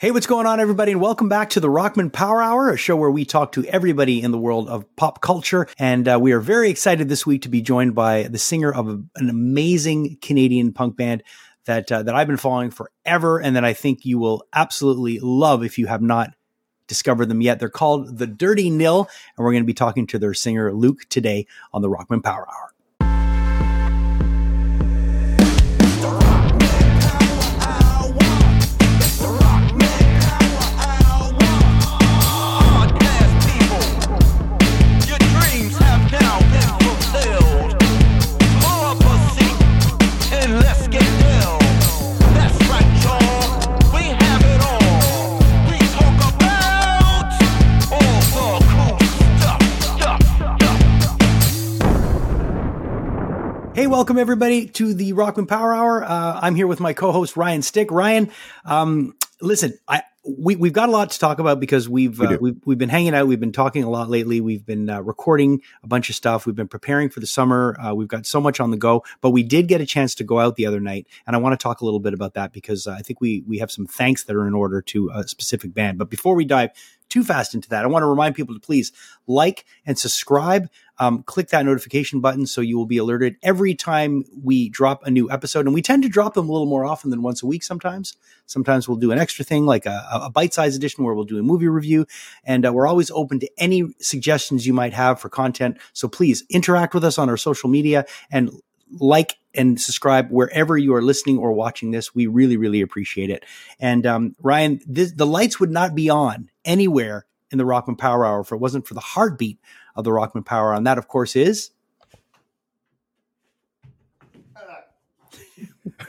Hey, what's going on, everybody? And welcome back to the Rockman Power Hour, a show where we talk to everybody in the world of pop culture. And uh, we are very excited this week to be joined by the singer of a, an amazing Canadian punk band that uh, that I've been following forever, and that I think you will absolutely love if you have not discovered them yet. They're called the Dirty Nil, and we're going to be talking to their singer Luke today on the Rockman Power Hour. Hey, welcome everybody to the Rockman Power Hour. Uh, I'm here with my co-host Ryan Stick. Ryan, um, listen, I we we've got a lot to talk about because we've we uh, we've we've been hanging out. We've been talking a lot lately. We've been uh, recording a bunch of stuff. We've been preparing for the summer. Uh, we've got so much on the go, but we did get a chance to go out the other night, and I want to talk a little bit about that because uh, I think we we have some thanks that are in order to a specific band. But before we dive too fast into that, I want to remind people to please like and subscribe. Um, click that notification button so you will be alerted every time we drop a new episode. And we tend to drop them a little more often than once a week sometimes. Sometimes we'll do an extra thing like a, a bite sized edition where we'll do a movie review. And uh, we're always open to any suggestions you might have for content. So please interact with us on our social media and like and subscribe wherever you are listening or watching this. We really, really appreciate it. And um, Ryan, this, the lights would not be on anywhere in the Rockman Power Hour if it wasn't for the heartbeat of the Rockman Power Hour. And that, of course, is.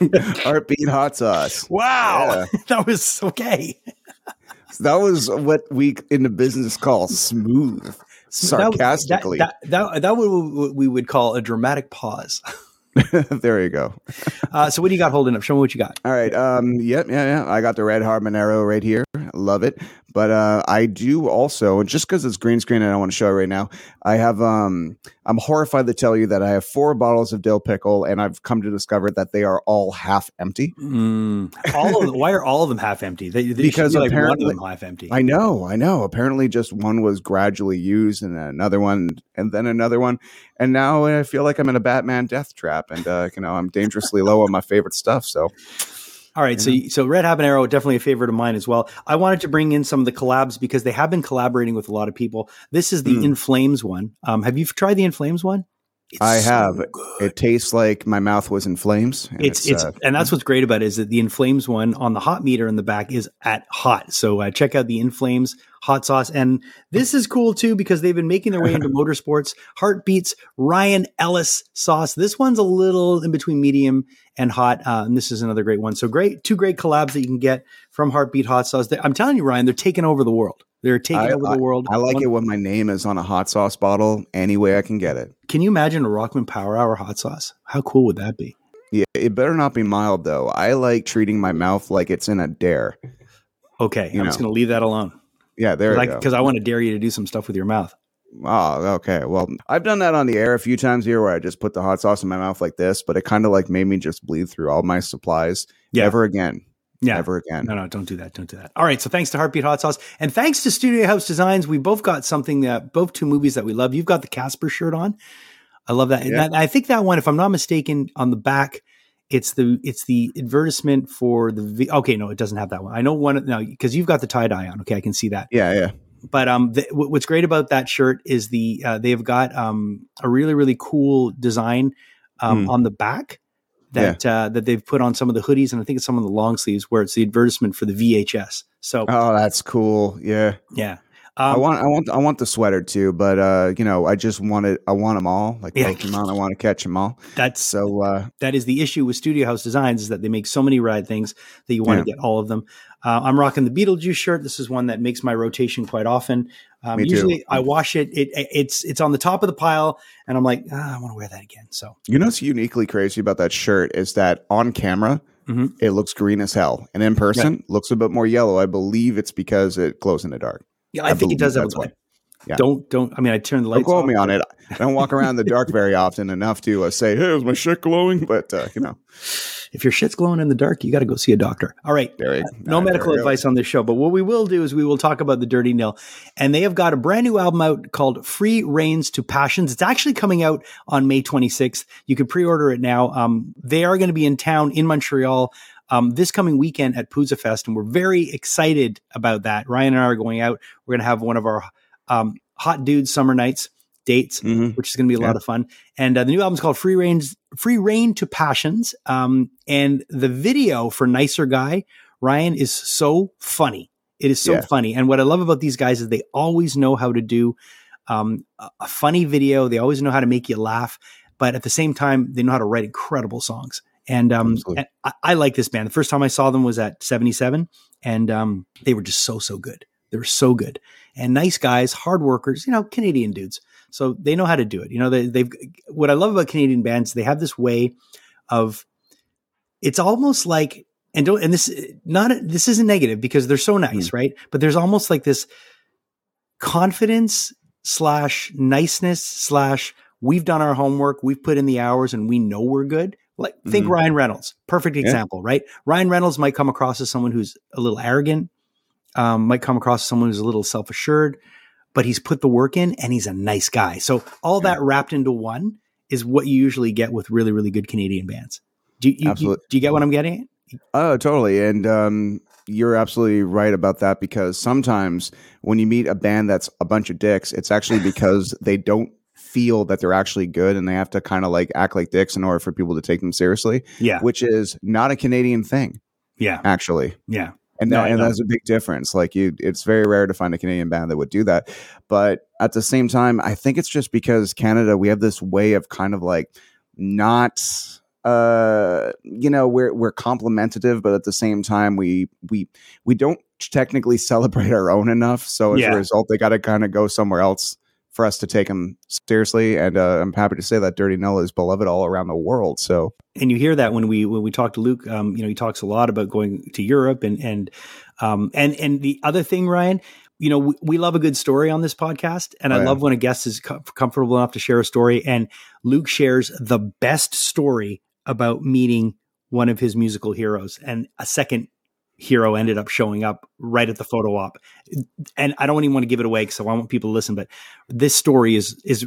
Heartbeat hot sauce. Wow. Yeah. that was okay. that was what we in the business call smooth, sarcastically. That, that, that, that, that what we would call a dramatic pause. there you go. uh, so what do you got holding up? Show me what you got. All right. Um. Yep. Yeah. Yeah. I got the red habanero right here. Love it. But uh, I do also, just because it's green screen and I don't want to show it right now, I have. Um. I'm horrified to tell you that I have four bottles of dill pickle, and I've come to discover that they are all half empty. Mm. All of them, why are all of them half empty? They, they because be apparently like half empty. I know. I know. Apparently, just one was gradually used, and then another one, and then another one, and now I feel like I'm in a Batman death trap, and uh, you know I'm dangerously low on my favorite stuff. So, all right, so so Red Habanero definitely a favorite of mine as well. I wanted to bring in some of the collabs because they have been collaborating with a lot of people. This is the mm. In Flames one. Um, have you tried the In Flames one? It's I have. So it tastes like my mouth was in flames. And it's it's, uh, and that's what's great about it is that the In Flames one on the hot meter in the back is at hot. So uh, check out the In Flames hot sauce. And this is cool too because they've been making their way into motorsports. Heartbeats Ryan Ellis sauce. This one's a little in between medium and hot. Uh, and this is another great one. So great, two great collabs that you can get from Heartbeat Hot Sauce. I'm telling you, Ryan, they're taking over the world. They're taking I, over the world. I, I like One, it when my name is on a hot sauce bottle any way I can get it. Can you imagine a Rockman Power Hour hot sauce? How cool would that be? Yeah, it better not be mild though. I like treating my mouth like it's in a dare. Okay, you I'm know. just going to leave that alone. Yeah, there it is. Because I want to dare you to do some stuff with your mouth. Oh, okay. Well, I've done that on the air a few times here where I just put the hot sauce in my mouth like this, but it kind of like made me just bleed through all my supplies. Yeah. Never again. Yeah. Never again. No, no, don't do that. Don't do that. All right. So thanks to Heartbeat Hot Sauce and thanks to Studio House Designs. We both got something that both two movies that we love. You've got the Casper shirt on. I love that. Yeah. that. I think that one, if I'm not mistaken, on the back, it's the it's the advertisement for the okay no it doesn't have that one I know one now because you've got the tie dye on okay I can see that yeah yeah but um, the, what's great about that shirt is the uh, they've got um a really really cool design um mm. on the back that yeah. uh, that they've put on some of the hoodies and I think it's some of the long sleeves where it's the advertisement for the VHS. So oh, that's cool. Yeah, yeah. Um, I want, I want, I want the sweater too, but uh, you know, I just want it. I want them all, like yeah. Pokemon. I want to catch them all. That's so. Uh, that is the issue with Studio House Designs is that they make so many rad things that you want yeah. to get all of them. Uh, I'm rocking the Beetlejuice shirt. This is one that makes my rotation quite often. Um, usually, too. I wash it. It it's it's on the top of the pile, and I'm like, ah, I want to wear that again. So you know, what's uniquely crazy about that shirt is that on camera. Mm-hmm. It looks green as hell, and in person, yeah. looks a bit more yellow. I believe it's because it glows in the dark. Yeah, I, I think it does have a Yeah. Don't don't. I mean, I turn the Don't lights. quote off. me on it. I don't walk around in the dark very often enough to uh, say, "Hey, is my shit glowing?" But uh, you know, If your shit's glowing in the dark, you got to go see a doctor. All right. there you- No uh, medical there you go. advice on this show, but what we will do is we will talk about the Dirty Nil, and they have got a brand new album out called "Free Reins to Passions." It's actually coming out on May 26th. You can pre-order it now. Um, they are going to be in town in Montreal um, this coming weekend at Pouzza Fest, and we're very excited about that. Ryan and I are going out. We're going to have one of our um, hot dude summer nights dates Mhm. which is going to be a Yeah. lot of fun. And uh, the new album is called Free Range, Free Rein to Passions. Um, and the video for Nicer Guy, Ryan, is so funny. It is so Yeah. funny. And what I love about these guys is they always know how to do um, a, a funny video. They always know how to make you laugh, but at the same time, they know how to write incredible songs. And, um, and I, I like this band. The first time I saw them was at 77, and um, they were just so, so good. They were so good and nice guys, hard workers, you know, Canadian dudes. So they know how to do it. You know, they, they've what I love about Canadian bands, they have this way of it's almost like and don't and this not this isn't negative because they're so nice, right? But there's almost like this confidence slash niceness slash we've done our homework, we've put in the hours, and we know we're good. Like think Mhm. Ryan Reynolds, perfect Yeah. example, right? Ryan Reynolds might come across as someone who's a little arrogant, um, might come across as someone who's a little self assured, but he's put the work in and he's a nice guy. So all that wrapped into one is what you usually get with really, really good Canadian bands. Do you, you, do you get what I'm getting? Oh, totally. And um, you're absolutely right about that because sometimes when you meet a band that's a bunch of dicks, it's actually because they don't feel that they're actually good and they have to kind of like act like dicks in order for people to take them seriously, Yeah, which is not a Canadian thing, yeah, actually. yeah. And, No, that, I and know. that's a big difference. Like you, it's very rare to find a Canadian band that would do that. But at the same time, I think it's just because Canada, we have this way of kind of like not, uh, you know, we're we're complimentative, but at the same time, we we we don't technically celebrate our own enough. So as Yeah. a result, they got to kind of go somewhere else for us to take them seriously. And uh, I'm happy to say that Dirty Nil is beloved all around the world. So and you hear that when we when we talk to Luke, um, you know, he talks a lot about going to Europe and and um, and and the other thing, Ryan, you know, we, we love a good story on this podcast, and Oh, I yeah. love when a guest is com- comfortable enough to share a story. And Luke shares the best story about meeting one of his musical heroes, and a second hero ended up showing up right at the photo op. And I don't even want to give it away because I want people to listen, but this story is is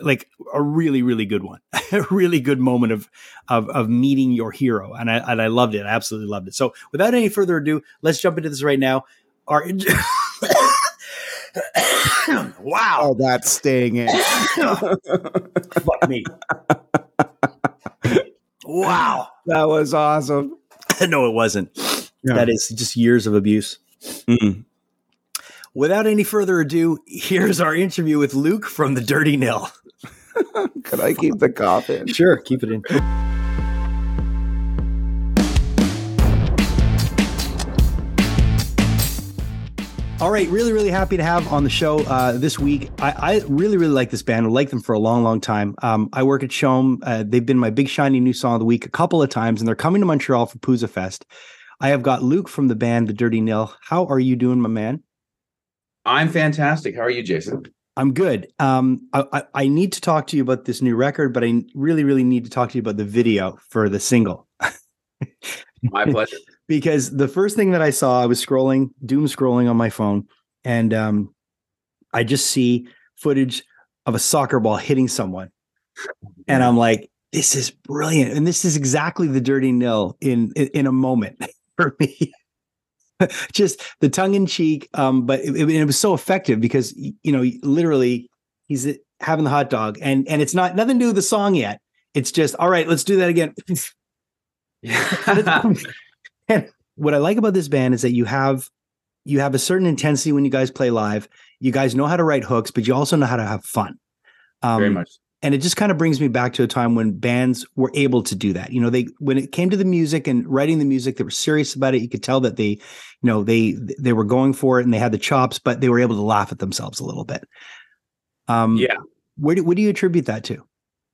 like a really really good one, a really good moment of of of meeting your hero, and I and I loved it. I absolutely loved it. So without any further ado, let's jump into this right now. Our wow, oh, that's staying in. fuck me. wow, that was awesome. no, it wasn't. Yeah. That is just years of abuse. Mm. Without any further ado, here's our interview with Luke from the Dirty Nil. Could I keep the coffin? Sure, keep it in. All right, really, really happy to have on the show uh, this week. I, I really, really like this band. I like them for a long, long time. Um, I work at CHOM. Uh, they've been my big shiny new song of the week a couple of times, and they're coming to Montreal for Pouzza Fest. I have got Luke from the band The Dirty Nil. How are you doing, my man? I'm fantastic. How are you, Jason? I'm good. Um, I, I, I need to talk to you about this new record, but I really, really need to talk to you about the video for the single. My pleasure. because the first thing that I saw, I was scrolling, doom scrolling on my phone, and um, I just see footage of a soccer ball hitting someone, and I'm like, "This is brilliant!" And this is exactly the dirty nil in in, in a moment for me. just the tongue in cheek, um, but it, it, was so effective because you know, literally, he's having the hot dog, and and it's not nothing to do with the song yet. It's just all right. Let's do that again. and what I like about this band is that you have you have a certain intensity when you guys play live. You guys know how to write hooks, but you also know how to have fun. Um, Very much. And it just kind of brings me back to a time when bands were able to do that. You know, they when it came to the music and writing the music, they were serious about it. You could tell that they, you know, they they were going for it and they had the chops, but they were able to laugh at themselves a little bit. Um, Yeah. Where do what do you attribute that to?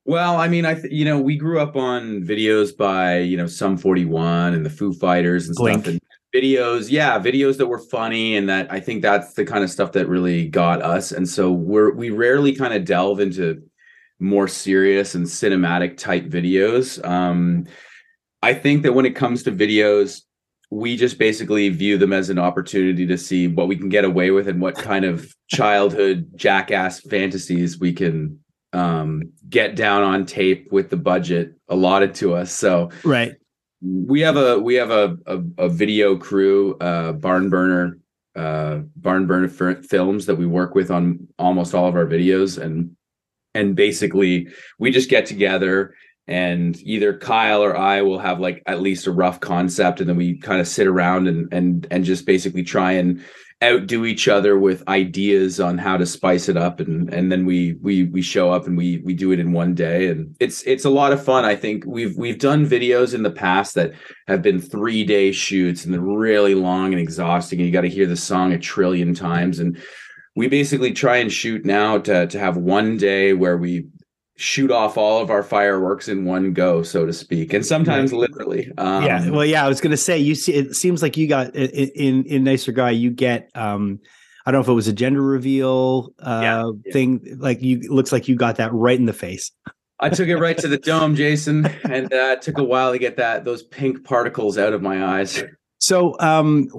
Well, I mean, I th- you know we grew up on videos by you know Sum 41 and the Foo Fighters and Blink. stuff, and videos yeah videos that were funny and that i think that's the kind of stuff that really got us and so we're we rarely kind of delve into more serious and cinematic type videos. Um i think that when it comes to videos we just basically view them as an opportunity to see what we can get away with and what kind of childhood jackass fantasies we can um, get down on tape with the budget allotted to us. So right, we have a we have a a, a video crew, uh, barn burner, uh, barn burner f- films that we work with on almost all of our videos, and and basically we just get together and either Kyle or I will have like at least a rough concept, and then we kind of sit around and and and just basically try and outdo each other with ideas on how to spice it up and and then we we we show up and we we do it in one day. And it's it's a lot of fun. I think we've we've done videos in the past that have been 3 day shoots and they're really long and exhausting and you got to hear the song a trillion times. And we basically try and shoot now to to have one day where we shoot off all of our fireworks in one go, so to speak, and sometimes literally. Um, yeah, well, yeah, I was going to say you see, it seems like you got in in nicer guy, you get. um I don't know if it was a gender reveal uh, yeah, yeah. thing. Like you, looks like you got that right in the face. I took it right to the dome, Jason, and uh, it took a while to get that those pink particles out of my eyes. So, um,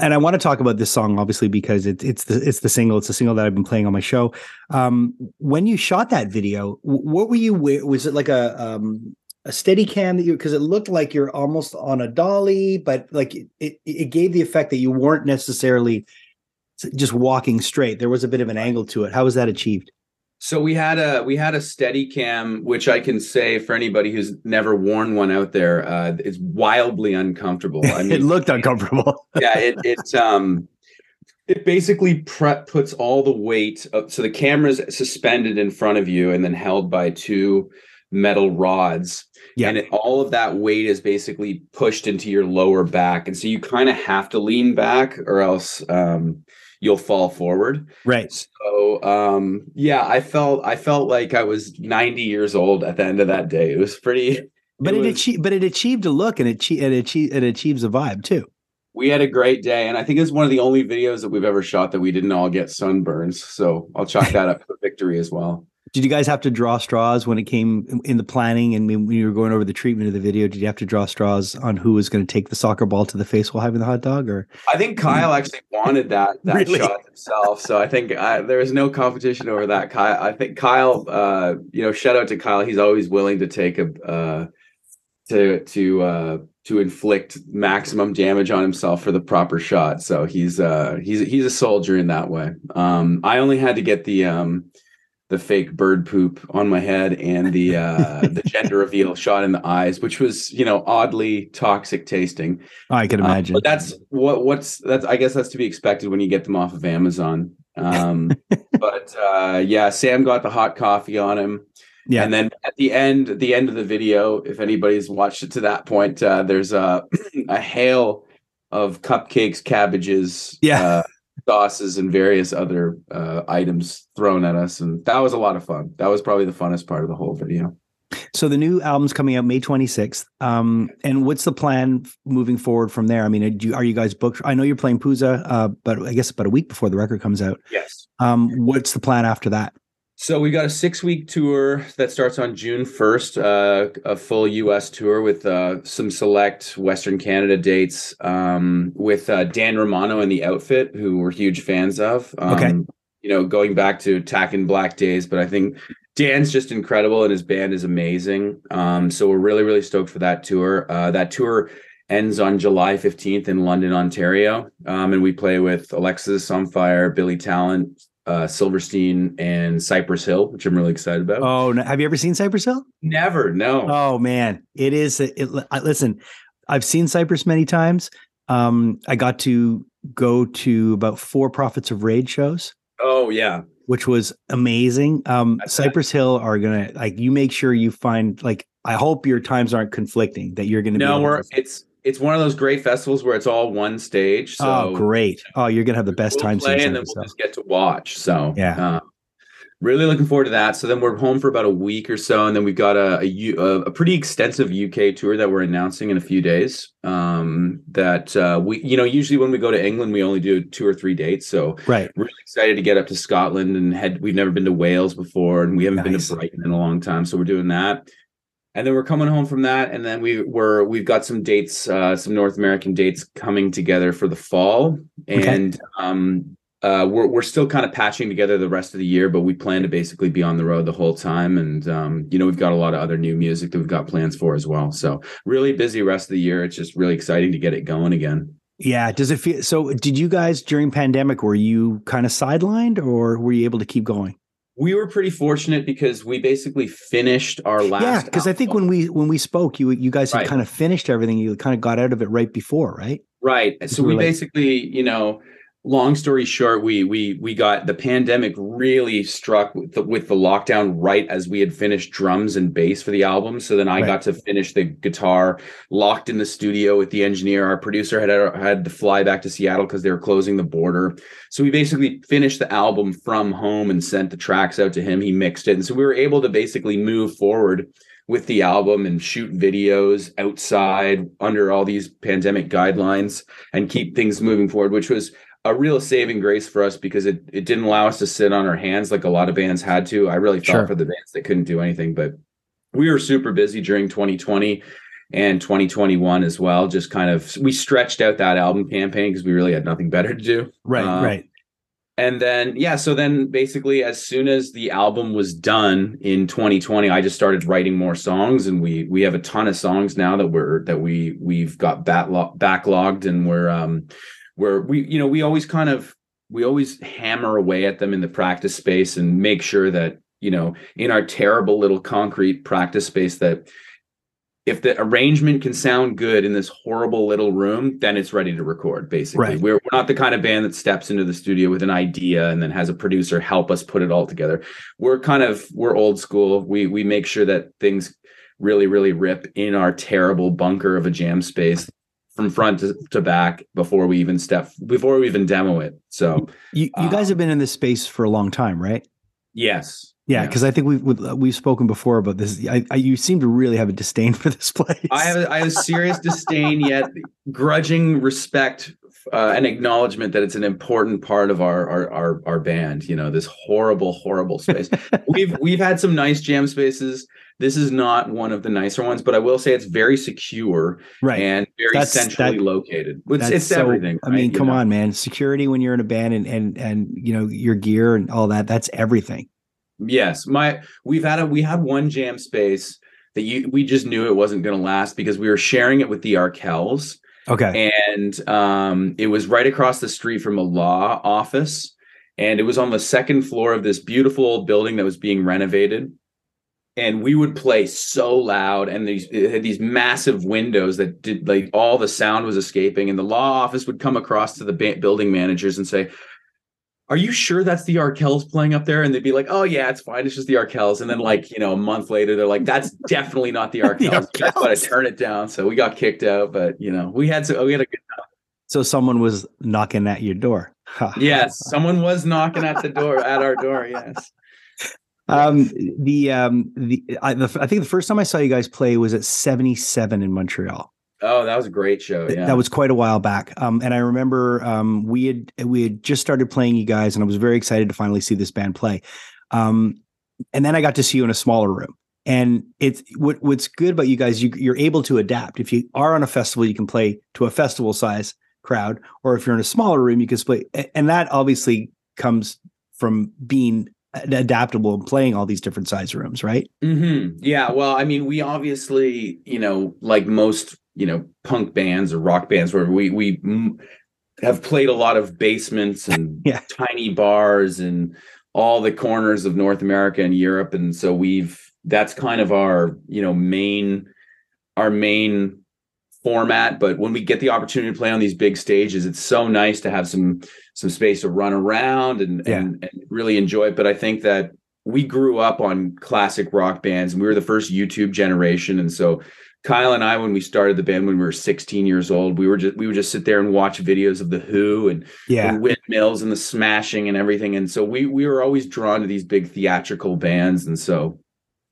and I want to talk about this song obviously because it's it's the it's the single. It's the single that I've been playing on my show. Um, when you shot that video, what were you? Was it like a um, a steady cam that you? Because it looked like you're almost on a dolly, but like it, it it gave the effect that you weren't necessarily just walking straight. There was a bit of an angle to it. How was that achieved? So we had a we had a steady cam, which I can say for anybody who's never worn one out there, uh, it's wildly uncomfortable. I mean, it looked uncomfortable. yeah, it it um it basically pre- puts all the weight of, so the camera's suspended in front of you and then held by two metal rods. Yeah. And it, all of that weight is basically pushed into your lower back. And so you kind of have to lean back or else um, you'll fall forward. Right. So um yeah, I felt I felt like I was 90 years old at the end of that day. It was pretty but it, it was, achieved but it achieved a look and it, it, achieved, it achieves a vibe too. We had a great day and I think it's one of the only videos that we've ever shot that we didn't all get sunburns. So I'll chalk that up for victory as well. Did you guys have to draw straws when it came in the planning and when you were going over the treatment of the video? Did you have to draw straws on who was going to take the soccer ball to the face while having the hot dog? Or I think Kyle actually wanted that that really? shot himself, so I think I, there was no competition over that. Kyle, I think Kyle, uh, you know, shout out to Kyle. He's always willing to take a uh, to to uh, to inflict maximum damage on himself for the proper shot. So he's uh, he's he's a soldier in that way. Um, I only had to get the um, the fake bird poop on my head and the uh, the gender reveal shot in the eyes, which was you know oddly toxic tasting. I can uh, imagine. but that's what what's that's I guess that's to be expected when you get them off of Amazon. Um, but uh, yeah, Sam got the hot coffee on him. Yeah, and then at the end, the end of the video, if anybody's watched it to that point, uh, there's a a hail of cupcakes, cabbages, yeah uh, sauces and various other uh, items thrown at us, and that was a lot of fun. That was probably the funnest part of the whole video. So the new album's coming out May 26th. Um, and what's the plan moving forward from there? I mean, are you, are you guys booked? I know you're playing Pouzza, uh, but I guess about a week before the record comes out. Yes. Um, what's the plan after that? So we've got a six week tour that starts on June 1st, uh, a full US tour with uh, some select Western Canada dates um, with uh, Dan Romano and the outfit, who we're huge fans of. Um, okay. You know, going back to Attack in Black days, but I think Dan's just incredible and his band is amazing. Um, so we're really, really stoked for that tour. Uh, that tour ends on July 15th in London, Ontario. Um, and we play with Alexisonfire, Billy Talent, uh, Silverstein and Cypress Hill, which I'm really excited about. Oh, no. have you ever seen Cypress Hill? Never, no. Oh man, it is. It, listen, I've seen Cypress many times. Um, I got to go to about four Prophets of Rage shows. Oh yeah, which was amazing. Um, Cypress Hill are gonna like you make sure you find like I hope your times aren't conflicting that you're gonna. Be no, we're it's it's one of those great festivals where it's all one stage. So oh, great! Oh, you're gonna have the best we'll time. Play and then we'll just get to watch. So yeah. Uh, really looking forward to that. So then we're home for about a week or so, and then we've got a a, a pretty extensive UK tour that we're announcing in a few days. Um, that uh, we, you know, usually when we go to England, we only do two or three dates. So right, really excited to get up to Scotland and head. We've never been to Wales before, and we haven't nice. been to Brighton in a long time, so we're doing that. And then we're coming home from that, and then we were we've got some dates, uh, some North American dates coming together for the fall, and okay. um, uh, we're we're still kind of patching together the rest of the year, but we plan to basically be on the road the whole time. And um, you know, we've got a lot of other new music that we've got plans for as well. So really busy rest of the year. It's just really exciting to get it going again. Yeah. Does it feel so? Did you guys during pandemic were you kind of sidelined, or were you able to keep going? We were pretty fortunate because we basically finished our last. Yeah, because I think when we when we spoke, you you guys had right. kind of finished everything. You kind of got out of it right before, right? Right. So we like, basically, you know, long story short, we we we got the pandemic really struck with the, with the lockdown right as we had finished drums and bass for the album. So then I right. got to finish the guitar, locked in the studio with the engineer. Our producer had had to fly back to Seattle because they were closing the border. So we basically finished the album from home and sent the tracks out to him. He mixed it, and so we were able to basically move forward with the album and shoot videos outside under all these pandemic guidelines and keep things moving forward, which was a real saving grace for us because it it didn't allow us to sit on our hands like a lot of bands had to. I really felt sure. for the bands that couldn't do anything, but we were super busy during 2020 and 2021 as well. Just kind of we stretched out that album campaign because we really had nothing better to do. Right, um, right. And then yeah, so then basically as soon as the album was done in 2020, I just started writing more songs, and we we have a ton of songs now that we're that we we've got backlogged, and we're um where we you know we always kind of we always hammer away at them in the practice space and make sure that you know in our terrible little concrete practice space that if the arrangement can sound good in this horrible little room, then it's ready to record. Basically, right. we're, we're not the kind of band that steps into the studio with an idea and then has a producer help us put it all together. We're kind of we're old school. We we make sure that things really really rip in our terrible bunker of a jam space from front to, to, back before we even step before we even demo it. So you, you guys uh, have been in this space for a long time, right? Yes. Yeah, because I think we've we've spoken before about this. I, I, you seem to really have a disdain for this place. I have a, I have a serious disdain, yet grudging respect uh, and acknowledgement that it's an important part of our, our our our band. You know, this horrible, horrible space. we've we've had some nice jam spaces this is not one of the nicer ones, but I will say it's very secure, right, and very that's, centrally that, located. It's, it's so, everything. I mean, come know? on, man! Security when you're in a band and and and you know your gear and all that—that's everything. Yes, my we've had a we had one jam space that you we just knew it wasn't going to last because we were sharing it with the Arkells. Okay, and um, it was right across the street from a law office. And it was on the second floor of this beautiful old building that was being renovated. And we would play so loud and these it had these massive windows that did like all the sound was escaping. And the law office would come across to the ba- building managers and say are you sure that's the Arkells playing up there? And they'd be like, "Oh yeah, it's fine. It's just the Arkells." And then like you know a month later, they're like, "That's definitely not the Arkells. the Arkells. to turn it down." So we got kicked out, but you know we had to we had a good time. So someone was knocking at your door. yes, someone was knocking at the door at our door. Yes. Um, the um, the I, the I think the first time I saw you guys play was at 77 in Montreal. Oh, that was a great show. Yeah. That was quite a while back. Um, and I remember um, we had we had just started playing you guys, and I was very excited to finally see this band play. Um, and then I got to see you in a smaller room. And it's what, what's good about you guys, you, you're able to adapt. If you are on a festival, you can play to a festival size crowd, or if you're in a smaller room, you can play. And that obviously comes from being adaptable and playing all these different size rooms, right? Mm-hmm. Yeah. Well, I mean, we obviously, you know, like most, you know, punk bands or rock bands, where we we have played a lot of basements and yeah. tiny bars and all the corners of North America and Europe, and so we've that's kind of our you know main our main format but when we get the opportunity to play on these big stages it's so nice to have some some space to run around and, yeah. and, and really enjoy it but i think that we grew up on classic rock bands and we were the first youtube generation and so Kyle and I, when we started the band when we were 16 years old, we were just we would just sit there and watch videos of the Who and yeah. the windmills and the smashing and everything. And so we we were always drawn to these big theatrical bands. And so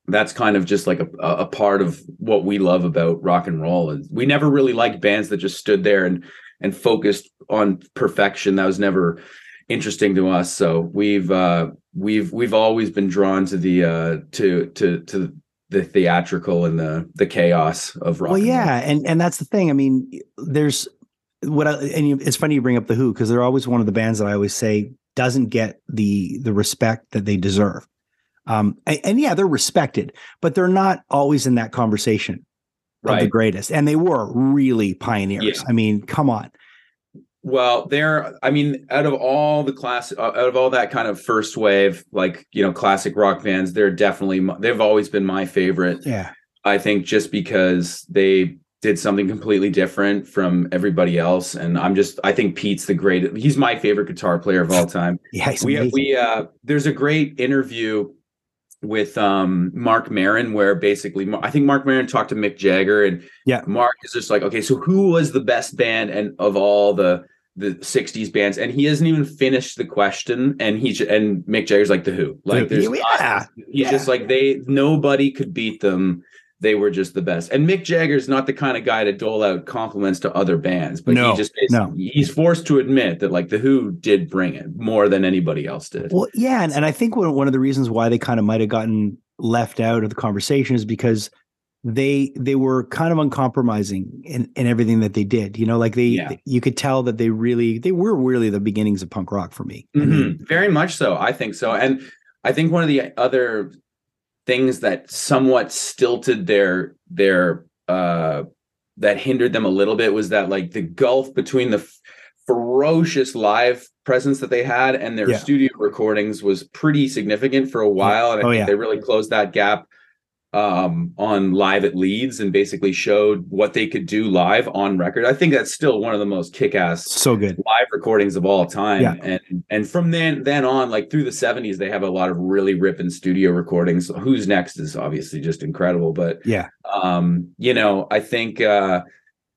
that's kind of just like a, a part of what we love about rock and roll. Is we never really liked bands that just stood there and and focused on perfection. That was never interesting to us. So we've uh we've we've always been drawn to the uh to to to the theatrical and the the chaos of rock. Well, and yeah, roll. and and that's the thing. I mean, there's what, I, and you, it's funny you bring up the Who because they're always one of the bands that I always say doesn't get the the respect that they deserve. Um, and, and yeah, they're respected, but they're not always in that conversation of the greatest. And they were really pioneers. Yeah. I mean, come on. Well, they're I mean, out of all the class uh, out of all that kind of first wave like, you know, classic rock bands, they're definitely they've always been my favorite. Yeah, I think just because they did something completely different from everybody else and I'm just I think Pete's the great he's my favorite guitar player of all time. yeah. We amazing. we uh there's a great interview with um Marc Maron where basically I think Marc Maron talked to Mick Jagger and Yeah. Marc is just like okay so who was the best band and of all the the 60s bands and he hasn't even finished the question and he j- and Mick Jagger's like the who? Like there's yeah, he's yeah. just like they nobody could beat them. They were just the best. And Mick Jagger's not the kind of guy to dole out compliments to other bands but No, he just no. he's forced to admit that like the who did bring it more than anybody else did. Well, yeah, and, and I think one one of the reasons why they kind of might have gotten left out of the conversation is because they they were kind of uncompromising in, in everything that they did. You know, like they Yeah. you could tell that they really they were really the beginnings of punk rock for me. I mean, Mhm. Very much so. I think so. And I think one of the other things that somewhat stilted their their uh that hindered them a little bit was that like the gulf between the f- ferocious live presence that they had and their Yeah. studio recordings was pretty significant for a while and I Oh, think yeah. they really closed that gap um on live at Leeds and basically showed what they could do live on record. I think that's still one of the most kick-ass so good. live recordings of all time Yeah. and and from then then on like through the 70s they have a lot of really ripping studio recordings who's next is obviously just incredible but Yeah. um you know i think uh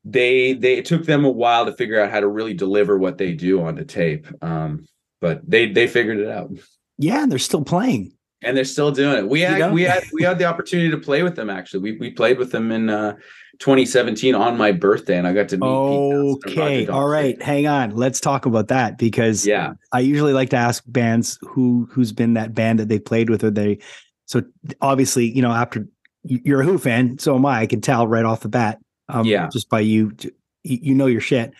they they it took them a while to figure out how to really deliver what they do onto tape um but they they figured it out Yeah, and they're still playing. And they're still doing it we had know? we had we had the opportunity to play with them actually we we played with them in uh 2017 on my birthday and i got to meet Pete Townshend and Roger Okay, all Daltrey. Hang on. Let's talk about that because yeah I usually like to ask bands who who's been that band that they played with or they so obviously, you know, after you- you're a Who fan, so am I. I can tell right off the bat. Um Yeah. just by you you know your shit.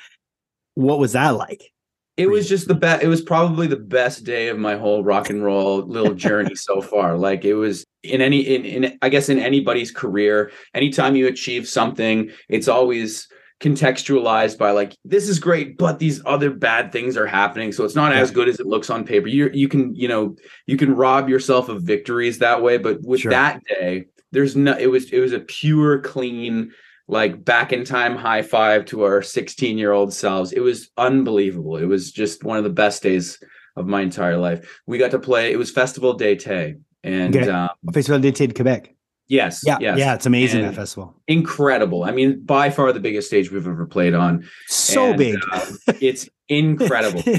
What was that like? It was just the best. It was probably the best day of my whole rock and roll little journey so far. Like it was in any in, in I guess in anybody's career. Anytime you achieve something, it's always contextualized by like this is great, but these other bad things are happening. So it's not as good as it looks on paper. You you can you know you can rob yourself of victories that way. But with Sure. that day, there's no. It was it was a pure clean like back in time high five to our 16 year old selves. It was unbelievable. It was just one of the best days of my entire life. We got to play, it was Festival d'été. And Okay. um, Festival d'été de Quebec. yes, Yeah, yes, yeah, it's amazing And that festival. incredible. I mean, by far the biggest stage we've ever played on. So And, big. uh, it's incredible.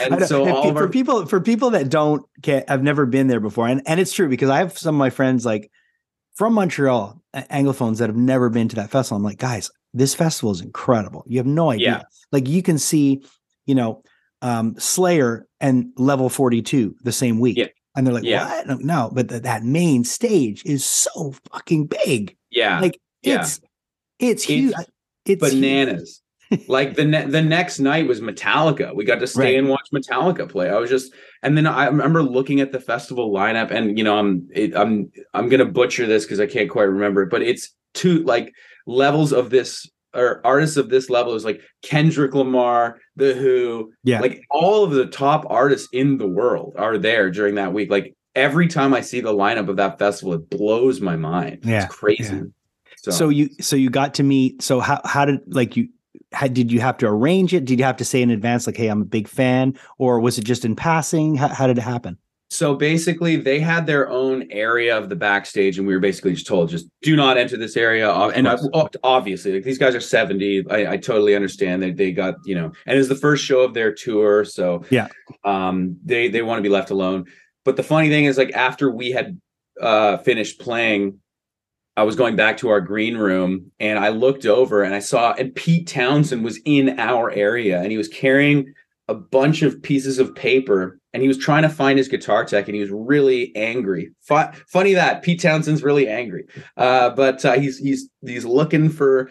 And so all for our people for people that don't get I've never been there before, and, and it's true because I have some of my friends like from Montreal, Anglophones that have never been to that festival. I'm like, guys, this festival is incredible. You have no idea. Yeah. Like you can see, you know, um, Slayer and Level 42 the same week. Yeah. And they're like, Yeah. what? No, No, but th- that main stage is so fucking big. yeah, Like yeah. it's it's huge. It's huge. bananas. like the ne- the next night was Metallica. We got to stay Right. and watch Metallica play. I was just, and then I remember looking at the festival lineup, and you know, I'm it, I'm I'm gonna butcher this because I can't quite remember it, but it's two like levels of this or artists of this level is like Kendrick Lamar, The Who, Yeah. like all of the top artists in the world are there during that week. Like every time I see the lineup of that festival, it blows my mind. Yeah, It's crazy. yeah. So you so you got to meet. So how how did like you how, did you have to arrange it? Did you have to say in advance like, "Hey, I'm a big fan," or was it just in passing? How, how did it happen? so basically they had their own area of the backstage and we were basically just told just do not enter this area and I, obviously like these guys are 70 I, I, totally understand that they got you know and it's the first show of their tour so yeah um they they want to be left alone but the funny thing is like after we had uh finished playing I was going back to our green room and I looked over and I saw and Pete Townshend was in our area and he was carrying a bunch of pieces of paper and he was trying to find his guitar tech and he was really angry. F- funny that Pete Townshend's really angry, uh, but uh, he's he's he's looking for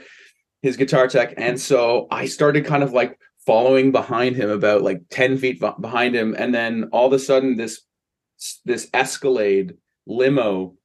his guitar tech, and so I started kind of like following behind him about like ten feet behind him, and then all of a sudden this this Escalade limo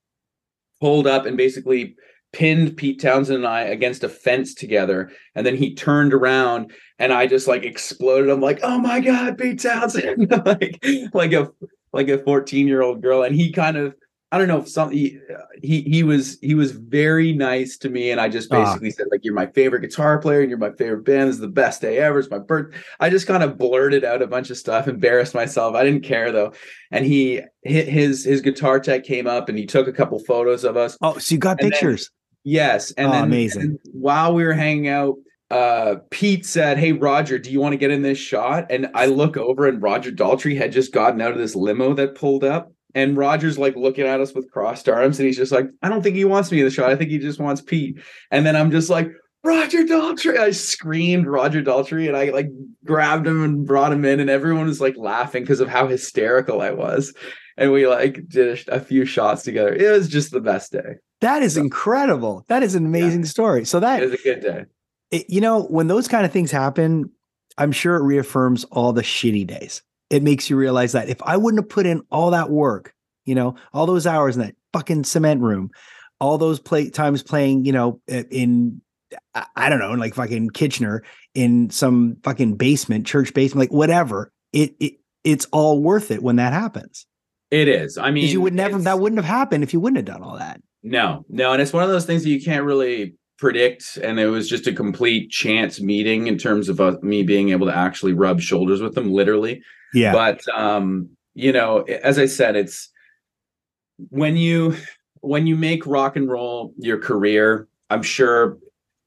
pulled up and basically pinned Pete Townshend and I against a fence together. And then he turned around and I just like exploded. I'm like, oh my God, Pete Townshend. like, like a like a 14 year old girl. And he kind of I don't know if something he, he, he was he was very nice to me, and I just ah. basically said like you're my favorite guitar player, and you're my favorite band. This is the best day ever. It's my birth. I just kind of blurted out a bunch of stuff, embarrassed myself. I didn't care though, and he his his guitar tech came up, and he took a couple photos of us. Oh, so you got pictures? Then, yes, and oh, then amazing. And while we were hanging out, uh Pete said, Hey Roger, do you want to get in this shot? And I look over and Roger Daltrey had just gotten out of this limo that pulled up and Roger's like looking at us with crossed arms, and he's just like, I don't think he wants me in the shot. I think he just wants Pete. And then I'm just like, Roger Daltrey. I screamed Roger Daltrey and I like grabbed him and brought him in, and everyone was like laughing because of how hysterical I was. And we like did a few shots together. It was just the best day. That is so, incredible. That is an amazing yeah. story. So that is a good day. It, you know, when those kind of things happen, I'm sure it reaffirms all the shitty days it makes you realize that if I wouldn't have put in all that work, you know, all those hours in that fucking cement room, all those play times playing, you know, in I don't know, in like fucking Kitchener in some fucking basement, church basement, like whatever. It it it's all worth it when that happens. It is. I mean, you would never that wouldn't have happened if you wouldn't have done all that. No, no, and it's one of those things that you can't really predict and it was just a complete chance meeting in terms of uh, me being able to actually rub shoulders with them literally yeah. But um, you know, as I said, it's when you when you make rock and roll your career, I'm sure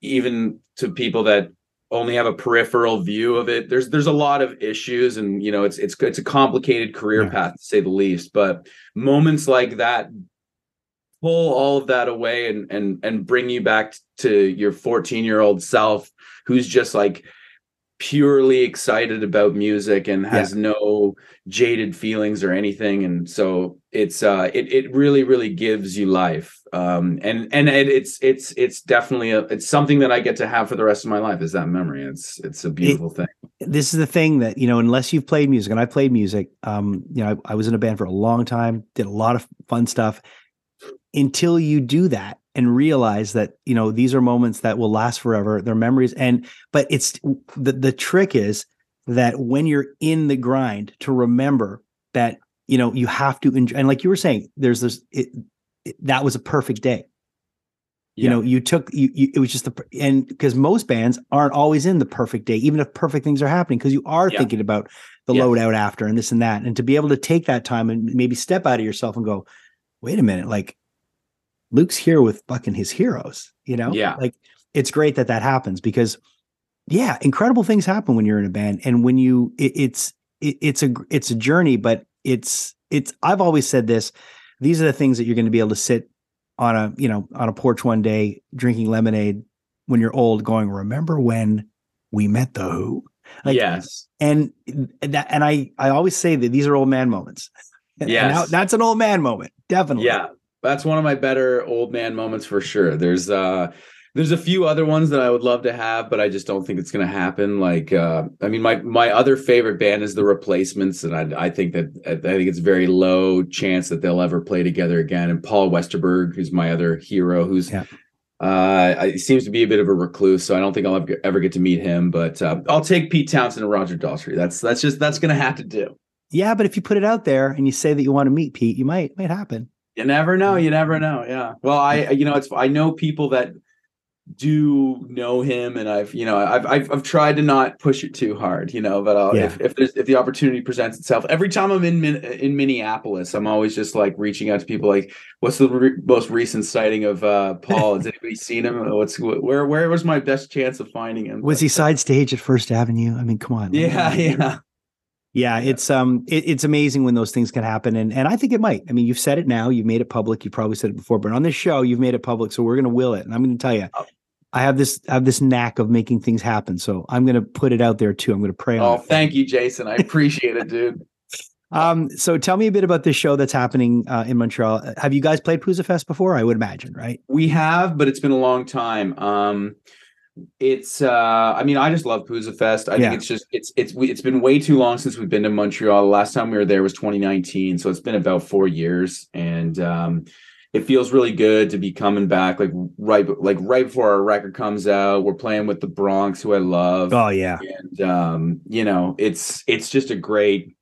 even to people that only have a peripheral view of it, there's there's a lot of issues, and you know, it's it's it's a complicated career yeah. path to say the least. But moments like that pull all of that away and and and bring you back to your 14 year old self who's just like purely excited about music and has yeah. no jaded feelings or anything and so it's uh it it really really gives you life um and and it, it's it's it's definitely a it's something that I get to have for the rest of my life is that memory. It's it's a beautiful it, thing. this is the thing that you know unless you've played music and I played music um you know I, I was in a band for a long time did a lot of fun stuff. Until you do that and realize that you know these are moments that will last forever they're memories and but it's the the trick is that when you're in the grind to remember that you know you have to enjoy and like you were saying there's this it, it, that was a perfect day yeah. you know you took you, you, it was just the and because most bands aren't always in the perfect day even if perfect things are happening because you are yeah. thinking about the yeah. load out after and this and that and to be able to take that time and maybe step out of yourself and go wait a minute like Luke's here with fucking his heroes, you know? Yeah. Like it's great that that happens because yeah, incredible things happen when you're in a band and when you it, it's it, it's a it's a journey but it's it's I've always said this these are the things that you're going to be able to sit on a, you know, on a porch one day drinking lemonade when you're old going remember when we met the who? Like, yes. And that and I I always say that these are old man moments. Yes. that's an old man moment. Definitely. Yeah that's one of my better old man moments for sure. There's uh there's a few other ones that I would love to have, but I just don't think it's going to happen. Like, uh, I mean, my my other favorite band is the Replacements, and I, I think that I think it's very low chance that they'll ever play together again. And Paul Westerberg, who's my other hero, who's yeah. uh, seems to be a bit of a recluse, so I don't think I'll ever, get to meet him. But uh, I'll take Pete Townshend and Roger Daltrey. That's that's just that's going to have to do. Yeah, but if you put it out there and you say that you want to meet Pete, you might might happen. You never know. You never mm-hmm. know. Yeah. Well, I you know it's I know people that do know him and I've you know I've, I've I've tried to not push it too hard you know but yeah. if if there's if the opportunity presents itself every time I'm in in Minneapolis I'm always just like reaching out to people like what's the re- most recent sighting of uh Paul has anybody seen him uh, what's where where was my best chance of finding him was but, he side stage at First Avenue I mean come on yeah yeah yeah, it's um, it, it's amazing when those things can happen, and and I think it might. I mean, you've said it now, you've made it public. You probably said it before, but on this show, you've made it public, so we're going to will it. And I'm going to tell you, oh. I have this I have this knack of making things happen. So I'm going to put it out there too. I'm going to pray oh, on. Oh, thank you, Jason. I appreciate it, dude. Um, so tell me a bit about this show that's happening uh, in Montreal. Have you guys played Pouzza Fest before? I would imagine, right? We have, but it's been a long time. Um, it's uh i mean i just love Pouzza Fest. I yeah. think it's just it's it's it's been way too long since we've been to montreal. The last time we were there was 2019 so it's been about four years and um it feels really good to be coming back like right like right before our record comes out. We're playing with the bronx who i love oh yeah. and um you know it's it's just a great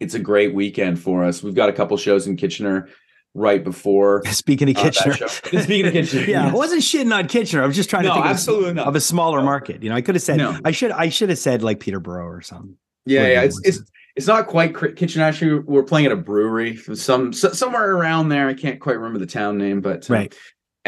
it's a great weekend for us. We've got a couple shows in kitchener right before speaking of uh, kitchener speaking of kitchener yeah yes. i wasn't shitting on kitchener i was just trying no, to think absolutely of, not. of a smaller no. market you know i could have said no. i should i should have said like peterborough or something yeah yeah it's, it's it's not quite Kitchener. Actually, we're playing at a brewery, some somewhere around there. I can't quite remember the town name, but uh, right.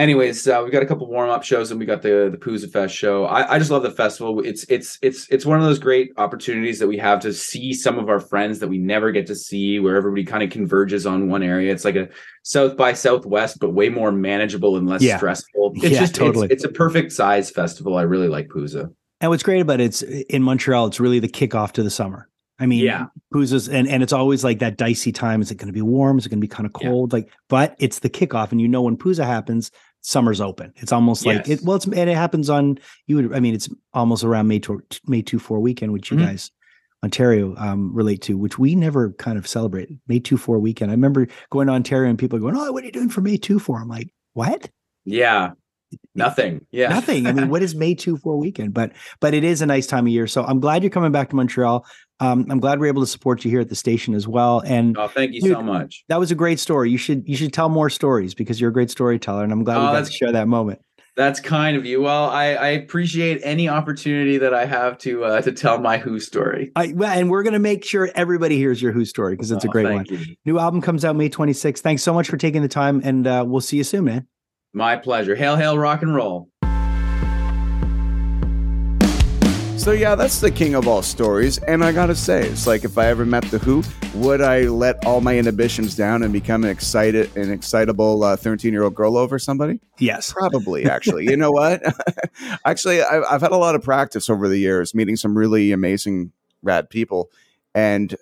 Anyways, uh, we got a couple warm up shows, and we got the the Pouzza Fest show. I, I just love the festival. It's it's it's it's one of those great opportunities that we have to see some of our friends that we never get to see, where everybody kind of converges on one area. It's like a South by Southwest, but way more manageable and less yeah. stressful. It's yeah, just totally. It's, it's a perfect size festival. I really like Pouzza. And what's great about it, it's in Montreal. It's really the kickoff to the summer. I mean, yeah, Pouzza's and and it's always like that dicey time. Is it going to be warm? Is it going to be kind of cold? Yeah. Like, but it's the kickoff, and you know when Pouzza happens, summer's open. It's almost yes. like it. Well, it's and it happens on you would. I mean, it's almost around May to, May two four weekend, which you mm-hmm. guys Ontario um, relate to, which we never kind of celebrate. May two four weekend. I remember going to Ontario and people going, "Oh, what are you doing for May two four? I'm like, "What?" Yeah, Nothing. Yeah. Nothing. I mean, what is May 2 for weekend? But but it is a nice time of year. So I'm glad you're coming back to Montreal. Um, I'm glad we're able to support you here at the station as well. And oh, thank you dude, so much. That was a great story. You should you should tell more stories because you're a great storyteller, and I'm glad oh, we got to share that moment. That's kind of you. Well, I, I appreciate any opportunity that I have to uh, to tell my Who story. I, well, and we're going to make sure everybody hears your Who story because it's oh, a great one. You. New album comes out May 26th. Thanks so much for taking the time, and uh, we'll see you soon, man. My pleasure. Hail, hail, rock and roll. So yeah, that's the king of all stories, and I gotta say, it's like if I ever met the Who, would I let all my inhibitions down and become an excited, an excitable uh, thirteen-year-old girl over somebody? Yes, probably. Actually, you know what? actually, I've, I've had a lot of practice over the years, meeting some really amazing, rad people, and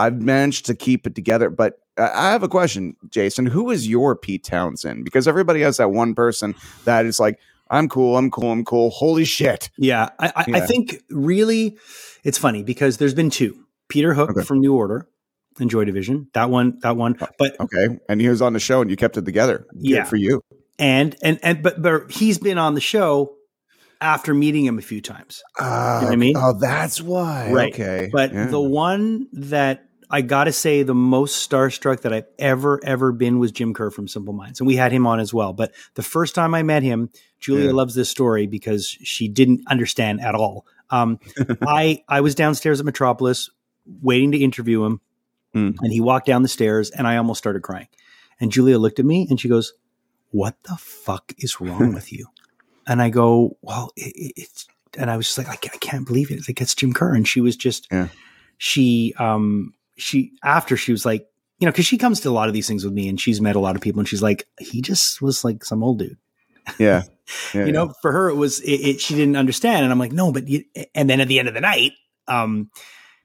I've managed to keep it together. But I have a question, Jason. Who is your Pete Townshend? Because everybody has that one person that is like, I'm cool, I'm cool, I'm cool. Holy shit. Yeah. I, I, yeah. I think really it's funny because there's been two. Peter Hook okay. from New Order and Joy Division. That one, that one. Uh, but okay. And he was on the show and you kept it together. Good yeah. for you. And and and but but he's been on the show after meeting him a few times. Uh, you know what I mean? Oh, that's why. Right. Okay. But yeah. the one that I got to say, the most starstruck that I've ever, ever been was Jim Kerr from Simple Minds. And we had him on as well. But the first time I met him, Julia yeah. loves this story because she didn't understand at all. Um, I, I was downstairs at Metropolis waiting to interview him. Mm. And he walked down the stairs and I almost started crying. And Julia looked at me and she goes, What the fuck is wrong with you? And I go, Well, it, it's, and I was just like, I can't, I can't believe it. It's like, it's Jim Kerr. And she was just, yeah. she, um, she after she was like, you know, because she comes to a lot of these things with me, and she's met a lot of people, and she's like, he just was like some old dude. Yeah, yeah you know, yeah. for her it was it, it, she didn't understand, and I'm like, no, but you, and then at the end of the night, um,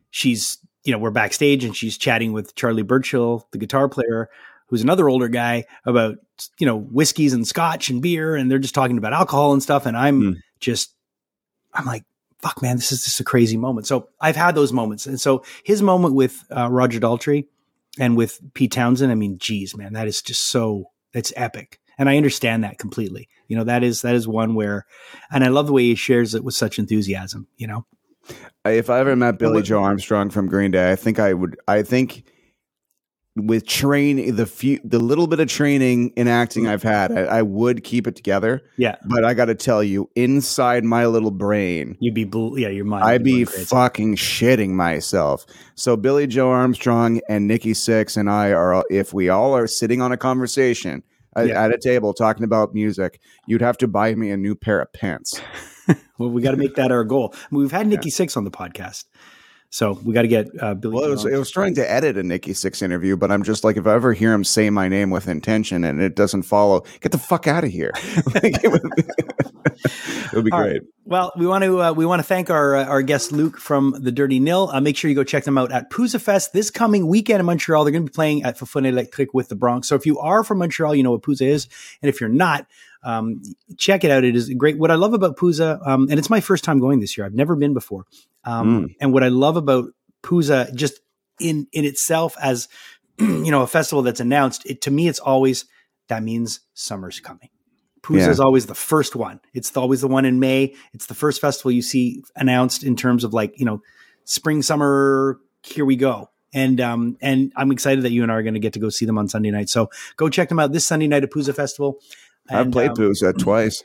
she's you know we're backstage and she's chatting with Charlie Burchill, the guitar player, who's another older guy, about you know whiskeys and scotch and beer, and they're just talking about alcohol and stuff, and I'm mm. just I'm like, fuck, man, this is just a crazy moment. So I've had those moments. And so his moment with uh, Roger Daltrey and with Pete Townshend, I mean, geez, man, that is just so, that's epic. And I understand that completely. You know, that is, that is one where, and I love the way he shares it with such enthusiasm, you know? If I ever met Billie Joe Armstrong from Green Day, I think I would, I think with train the few the little bit of training in acting I've had, I, I would keep it together. Yeah, but I got to tell you, inside my little brain, you'd be bl- yeah, your mind. I'd be fucking shitting myself. So Billie Joe Armstrong and Nikki Sixx and I are, if we all are sitting on a conversation yeah. at a table talking about music, you'd have to buy me a new pair of pants. well, we got to make that our goal. I mean, we've had Nikki yeah. Sixx on the podcast. So we got to get uh, Billy. Well, it was, it was, trying to edit a Nikki Sixx interview, but I'm just like, if I ever hear him say my name with intention and it doesn't follow, get the fuck out of here. it would be, it would be great. Right. Well, we want to uh, we want to thank our uh, our guest Luke from the Dirty Nil. Uh, make sure you go check them out at Pouzza Fest this coming weekend in Montreal. They're going to be playing at Foufounes Electric with the Bronx. So if you are from Montreal, you know what Pouzza is, and if you're not, um, check it out. It is great. What I love about Pouzza, um, and it's my first time going this year. I've never been before. Um, mm. And what I love about Pouzza just in in itself as you know a festival that's announced, it to me it's always that means summer's coming. Pouzza yeah. is always the first one. It's always the one in May. It's the first festival you see announced in terms of like you know spring summer. Here we go. And um and I'm excited that you and I are going to get to go see them on Sunday night. So go check them out this Sunday night at Pouzza Festival. I've played um, twice.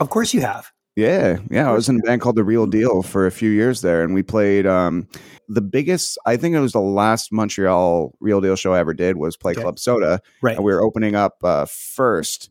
Of course you have. Yeah, yeah. I was in a band called The Real Deal for a few years there, and we played um, the biggest. I think it was the last Montreal Real Deal show I ever did was play okay. Club Soda. Right, and we were opening up uh, first,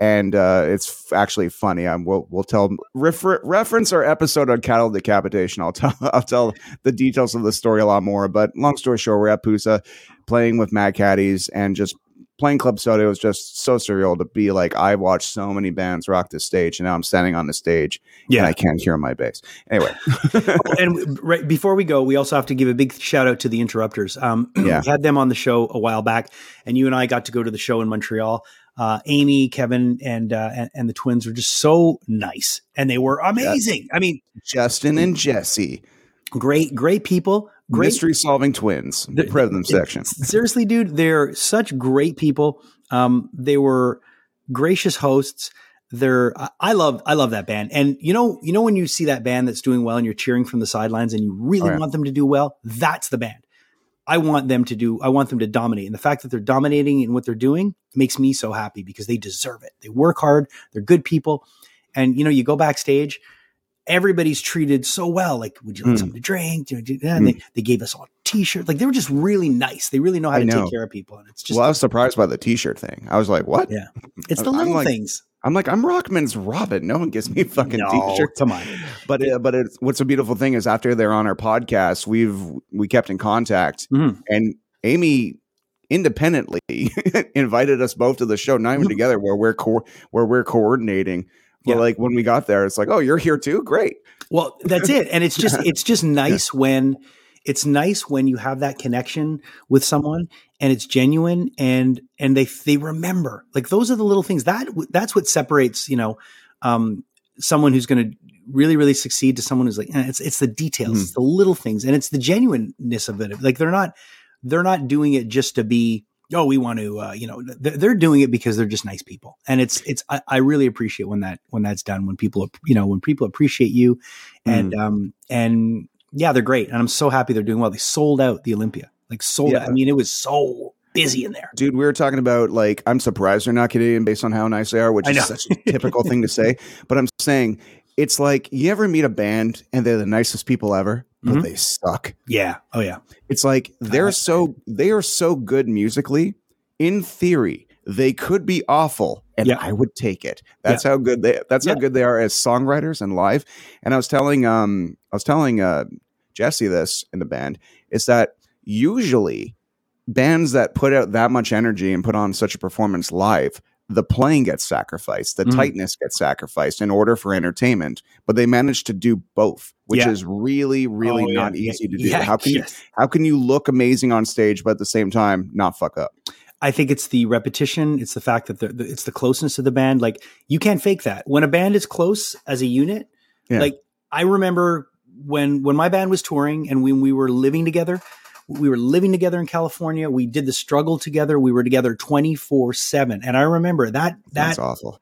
and uh, it's actually funny. I'm we'll, we'll tell refer, reference our episode on cattle decapitation. I'll tell I'll tell the details of the story a lot more. But long story short, we're at Pouzza playing with Mad Caddies and just playing Club Soda was just so surreal to be like, I watched so many bands rock the stage, and now I'm standing on the stage, yeah, and I can't hear my bass. Anyway, oh, and right before we go, we also have to give a big shout out to the Interrupters. Um, yeah. we had them on the show a while back, and you and I got to go to the show in Montreal. Uh, Amy, Kevin, and, uh, and, and the twins were just so nice, and they were amazing. I mean, Justin and Jesse, great, great people great mystery solving twins, the President section. Seriously, dude, they're such great people. Um, they were gracious hosts. They're I love I love that band. And you know, you know when you see that band that's doing well and you're cheering from the sidelines and you really oh, yeah. want them to do well, that's the band. I want them to do I want them to dominate. And the fact that they're dominating in what they're doing makes me so happy because they deserve it. They work hard, they're good people. And you know, you go backstage everybody's treated so well. Like, would you like mm. something to drink? And mm. they, they gave us all t-shirts. Like they were just really nice. They really know how I to know. take care of people. And it's just, well, I was surprised by the t-shirt thing. I was like, what? Yeah. It's the little like, things. I'm like, I'm Rockman's Robin. No one gives me fucking no, t-shirts. Come on. But, uh, but it's, what's a beautiful thing is after they're on our podcast, we've, we kept in contact mm. and Amy independently invited us both to the show, not even mm. together where we're, co- where we're coordinating but yeah. like when we got there, it's like, oh, you're here too. Great. Well, that's it. And it's just it's just nice yeah. when it's nice when you have that connection with someone and it's genuine and and they they remember. Like those are the little things that that's what separates you know um, someone who's going to really really succeed to someone who's like eh, it's it's the details, mm-hmm. it's the little things, and it's the genuineness of it. Like they're not they're not doing it just to be oh, we want to, uh, you know, they're doing it because they're just nice people, and it's it's. I, I, really appreciate when that when that's done. When people, you know, when people appreciate you, and mm. um and yeah, they're great, and I'm so happy they're doing well. They sold out the Olympia, like sold yeah. out. I mean, it was so busy in there, dude. We were talking about like I'm surprised they're not Canadian based on how nice they are, which is such a typical thing to say. But I'm saying it's like you ever meet a band and they're the nicest people ever but mm-hmm. they suck. Yeah. Oh yeah. It's like they're so they are so good musically. In theory, they could be awful, and yeah. I would take it. That's yeah. how good they. That's yeah. how good they are as songwriters and live. And I was telling um I was telling uh Jesse this in the band is that usually bands that put out that much energy and put on such a performance live the playing gets sacrificed, the mm. tightness gets sacrificed in order for entertainment. But they managed to do both, which yeah. is really, really oh, not yeah. easy to do. Yeah, how can yes. you how can you look amazing on stage, but at the same time not fuck up? I think it's the repetition. It's the fact that the, the, it's the closeness of the band. Like you can't fake that. When a band is close as a unit, like I remember when when my band was touring and when we were living together, we were living together in California. We did the struggle together. We were together 24 seven. And I remember that, that That's awful.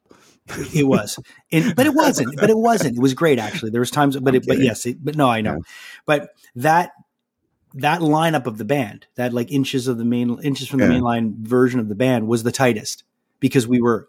it was, and, but it wasn't, but it wasn't, it was great actually. There was times, but it, but yes, it, but no, I know, yeah. but that, that lineup of the band, that like inches of the main inches from the Yeah. mainline version of the band was the tightest because we were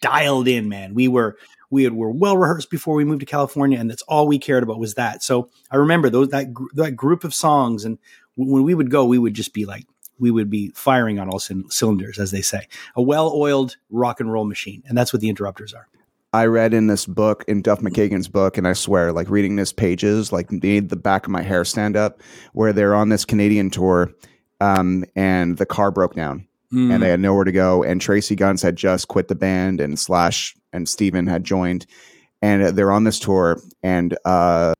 dialed in, man. We were we had, were well rehearsed before we moved to California, and that's all we cared about was that. So I remember those that that group of songs, and when we would go, we would just be like we would be firing on all cyn- cylinders, as they say, a well-oiled rock and roll machine, and that's what the Interrupters are. I read in this book, in Duff McKagan's book, and I swear, like reading this pages, like made the back of my hair stand up, where they're on this Canadian tour, um, and the car broke down, Mm. and they had nowhere to go, and Tracii Guns had just quit the band, and Slash and Steven had joined, and uh, they're on this tour, and uh,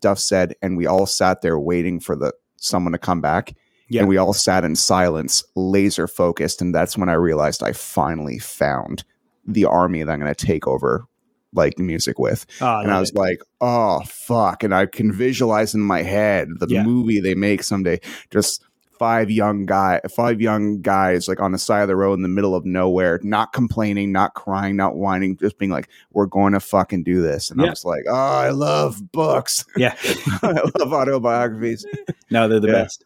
Duff said, and we all sat there waiting for the someone to come back. Yeah. And we all sat in silence, laser focused. And that's when I realized I finally found the army that I'm going to take over like music with. Ah, and I was it. like, oh, fuck. And I can visualize in my head the Yeah. movie they make someday. Just five young guy, five young guys like on the side of the road in the middle of nowhere, not complaining, not crying, not whining, just being like, we're going to fucking do this. And I Yeah. was like, oh, I love books. yeah. I love autobiographies. No, they're the Yeah. best.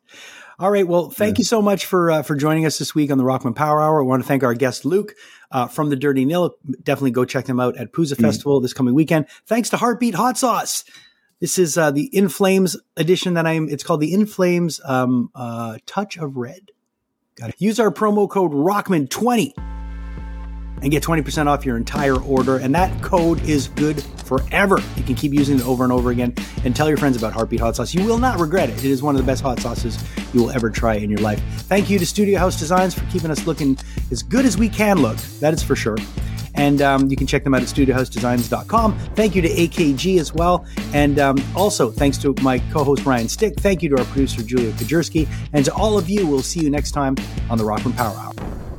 All right. Well, thank you so much for uh, for joining us this week on the Rockman Power Hour. I want to thank our guest Luke uh, from the Dirty Nil. Definitely go check them out at Pouzza Mm. Festival this coming weekend. Thanks to Heartbeat Hot Sauce. This is uh, the In Flames edition that I'm. It's called the In Flames um, uh, Touch of Red. Got it. Use our promo code Rockman twenty and get 20% off your entire order. And that code is good forever. You can keep using it over and over again and tell your friends about Heartbeat Hot Sauce. You will not regret it. It is one of the best hot sauces you will ever try in your life. Thank you to Studio House Designs for keeping us looking as good as we can look. That is for sure. And um, you can check them out at studiohousedesigns.com. Thank you to AKG as well. And um, also, thanks to my co host Ryan Stick. Thank you to our producer Julia Kajerski. And to all of you, we'll see you next time on the Rockman Power Hour.